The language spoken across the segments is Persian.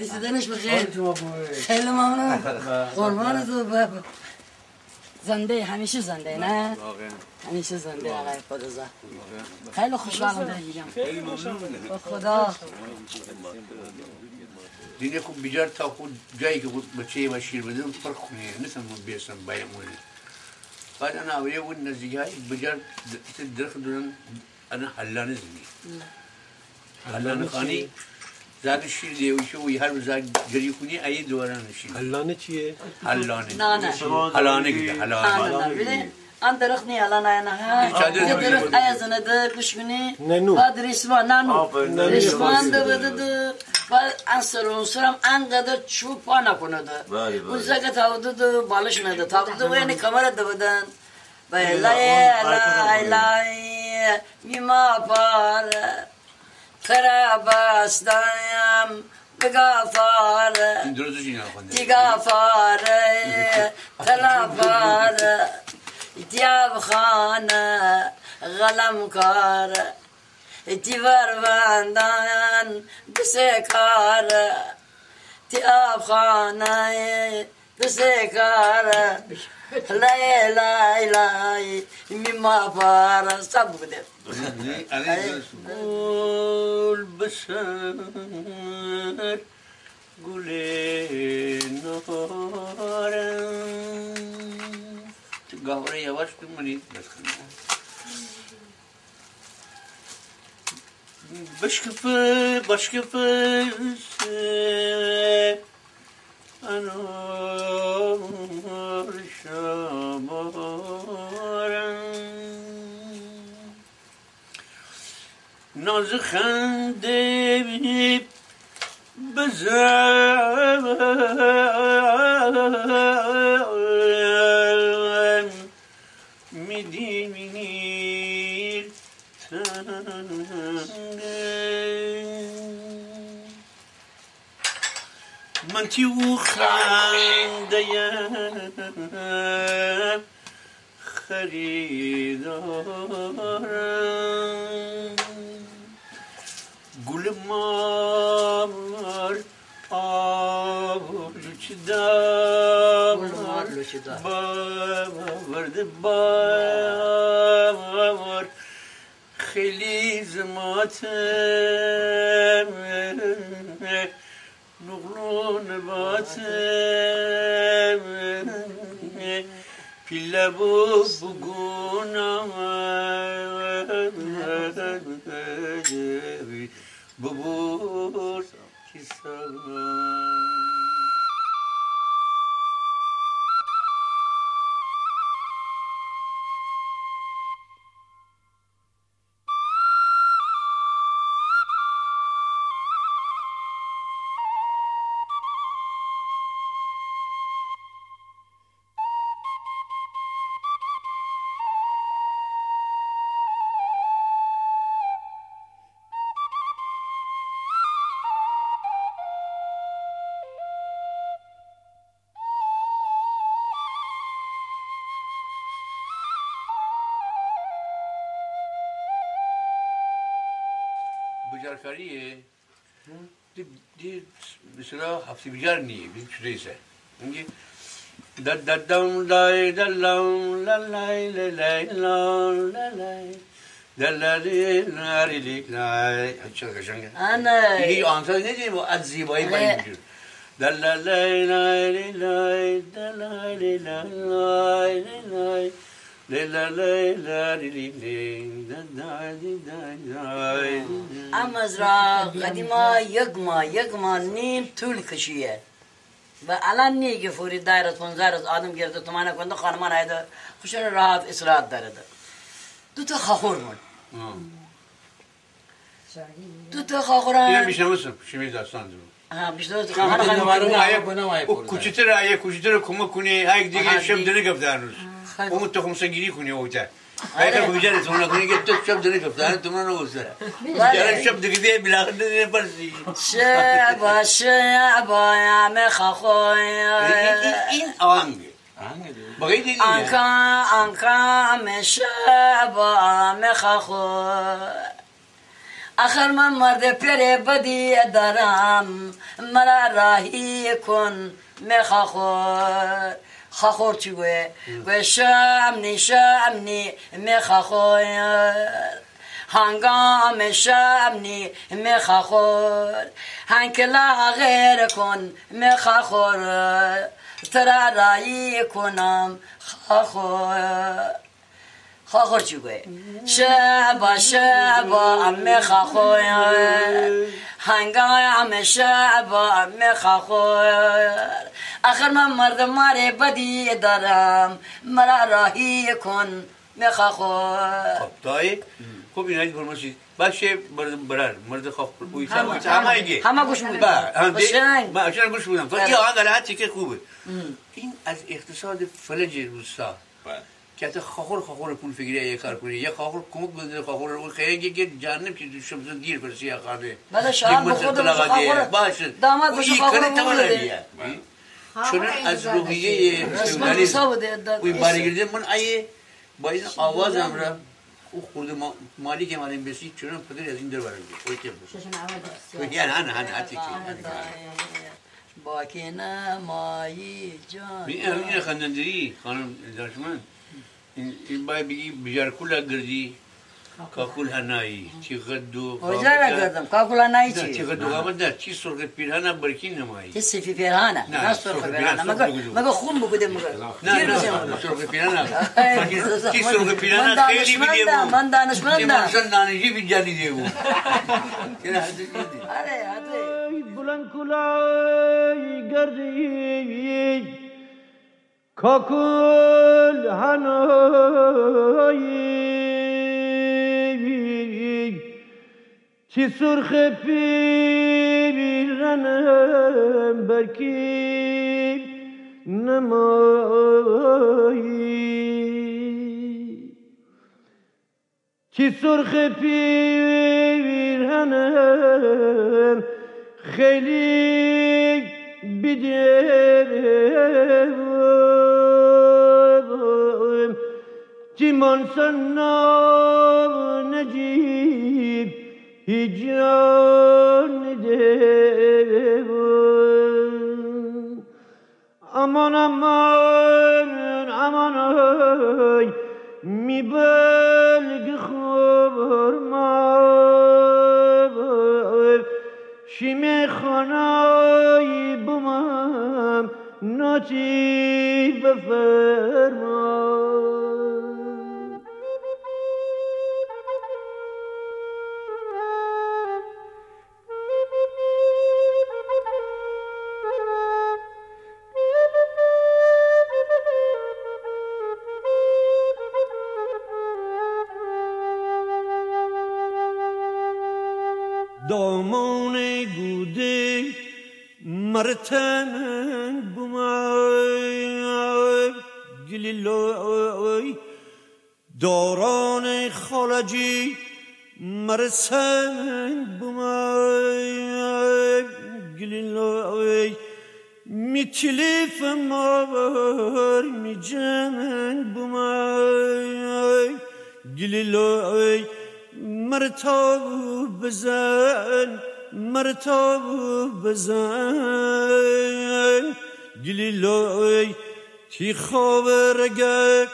رسیدنش بخیر خیلی ممنون. قربان تو بابا زنده همیشه زنده نه همیشه زنده آقای خدازا خیلی خوشحالم در دیدم با خدا دیگه خب بیجار تا خود جایی که خود بچه و شیر بدم فرق کنه نیستم من بیستم بایمونی بعد انا اولیه اون نزدیک های بیجار درخت دونن انا حلانه زمین حلانه خانی زاد شیر دیوشه و هر زاد جری کنی ای دوران شیر حلانه چیه؟ حلانه نه نه حلانه گیده حلانه آن درخت نی الان نه ها یه درخت بود. ای زنه ده کشونی ننو. بعد ریسمان نانو نانو. ریسمان ده بده ده بعد انسر اونسرم انقدر چوب پا نکنه ده اون زگه تاوده ده بالش نده. تاوده ده و یعنی کمر ده بدن. بای لای لای لای. میما پاره ترا بستم بگافاره این درست چی نخونده دیگه فاره تلافاره دیاب خانه. غلم کار. تفرفندان بسكار تقاب خاناي بسكار لاي لاي لاي مما فار صبودت قول بشار قولي نهارا قهرية واش في بس خلنا بشکفه بشکفه انار شمارم ناز خنده بزن میدی مینیر من تیو خنده خریدارم. گل مار آبلو چی دار باورده بار خیلی زماتم نقلون باتم پیله بو بگونم ببور کی بجارکاریه विचारकारी आहे हम्म, ती ती दुसरं हापसी विचार नाही आहे श्रेयस आहे म्हणजे दद्दम लाय दल्लम लल्लाय ललाय ललाय आंसर नहीं थी वो अजी भाई हाँ। भाई दल्लाय लाय लाय दल्लाय लाय लाय। این میشه دلالای لای لای دلالای لای لای لای اما از را قدیما یک ماه یک ماه نیم طول کشیه و الان نیه که فوری دایره پونزه روز آدم گرده تو منه کنده خانمان هایده خوشن راحت اصلاحات داره ده دو تا خاخور من دو تا خاخوران شمی داستان بیشتر تو اون خاخوران آیه او کوچیتر آیه کوچیتر کمک کنی های دیگه آها، شب دیگه. دنه گفت هنوز خیلی خیلی اون تو خمسه گیری کنی او چه اگر بیجر از اونه کنی که تو شب دنی شب دنی تو منو گوزه شب دیگه دیگه بلاخت دیگه پرسی شبا یا مخخو این آنگ بقید دیگه مخخو آخر من مرد بدی دارم مرا راهی کن می‌خواه خخور چی گوه گوه شامنی شامنی مخخور هنگام شامنی مخخور هنکلا غیر کن مخخور ترا رایی کنم خخور خاخور چی گوه شبا شبا امه خاخور هنگام شبا امه خاخور آخر من مردم ماره بدی دارم. مرا راهی کن میخوا خب دایی؟ خب این هایی فرماشید باشه مرد برار مرد خواب بوی سمت همه ایگه همه گوش بودم بله، من اشان گوش بودم فقط بله. یه آن قلعه که خوبه. این از اقتصاد فلج روستا. بله. که حتی خاخور خاخور پول فکری یه کار کنی. یه خاخور کمک بده خاخور اون خیلی که جانب که شمسون دیر پرسی یا خانه. بله شام بخودم خاخور باشه. داماد بشه خاخور بوده چون از روحیه رسما فیودالیسم تصاوده داد. وی بارگیرده من ایه با این آواز امرا او خورده ما مالی که مالیم بسی چون پدر از این در برم اوی که بود. یعنی هنه هنه حتی که باکی نمایی جان این این خندندری خانم دانشمند. این این باید بگی بجار کلا گردی. کاکول هنایی چی غدو وجا نگردم کاکولا نایی نه چی چی غدو قامت نه چی سرخ پیرهنه برکی نمایی تی سفی پیرهانه نه، سرخ پیرهانه پیرهان، مگه خون بگوده مگه نه نه. سرخ پیرهنه ای، چی من- سرخ من پیرهنه خیلی دانشمندم، بود من دانشمندم. چی منشان نانجی بی جانی دیه بود آره آره بلند کلای گردی کاکل هنایی چی سرخ پیرنم برکی نمایی؟ چی سرخ پیرهنم خیلی بیدم چی منسن نجیب؟ هیچ دی جون دی بو امان آی می بل خبر ما بو شی میخونای ب من نصیب فرما. گوده مرتن بومای گلیلای داران خالجی مرسن بومای گلیلای می تلیف مار می جمن بومای گلیلای مرتاب بزن. مرتاب بزن. گلیلای تی خواب رگه؟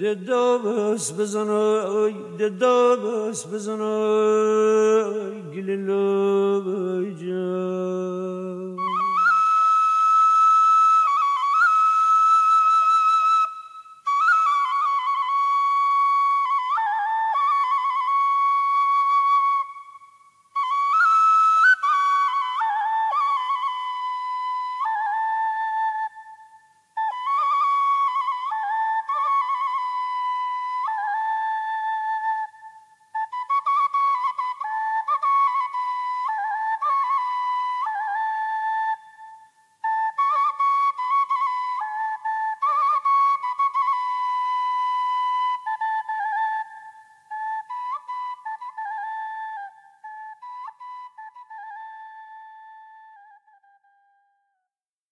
ده دابس بزنای ده دابس بزنای گلیلای جان.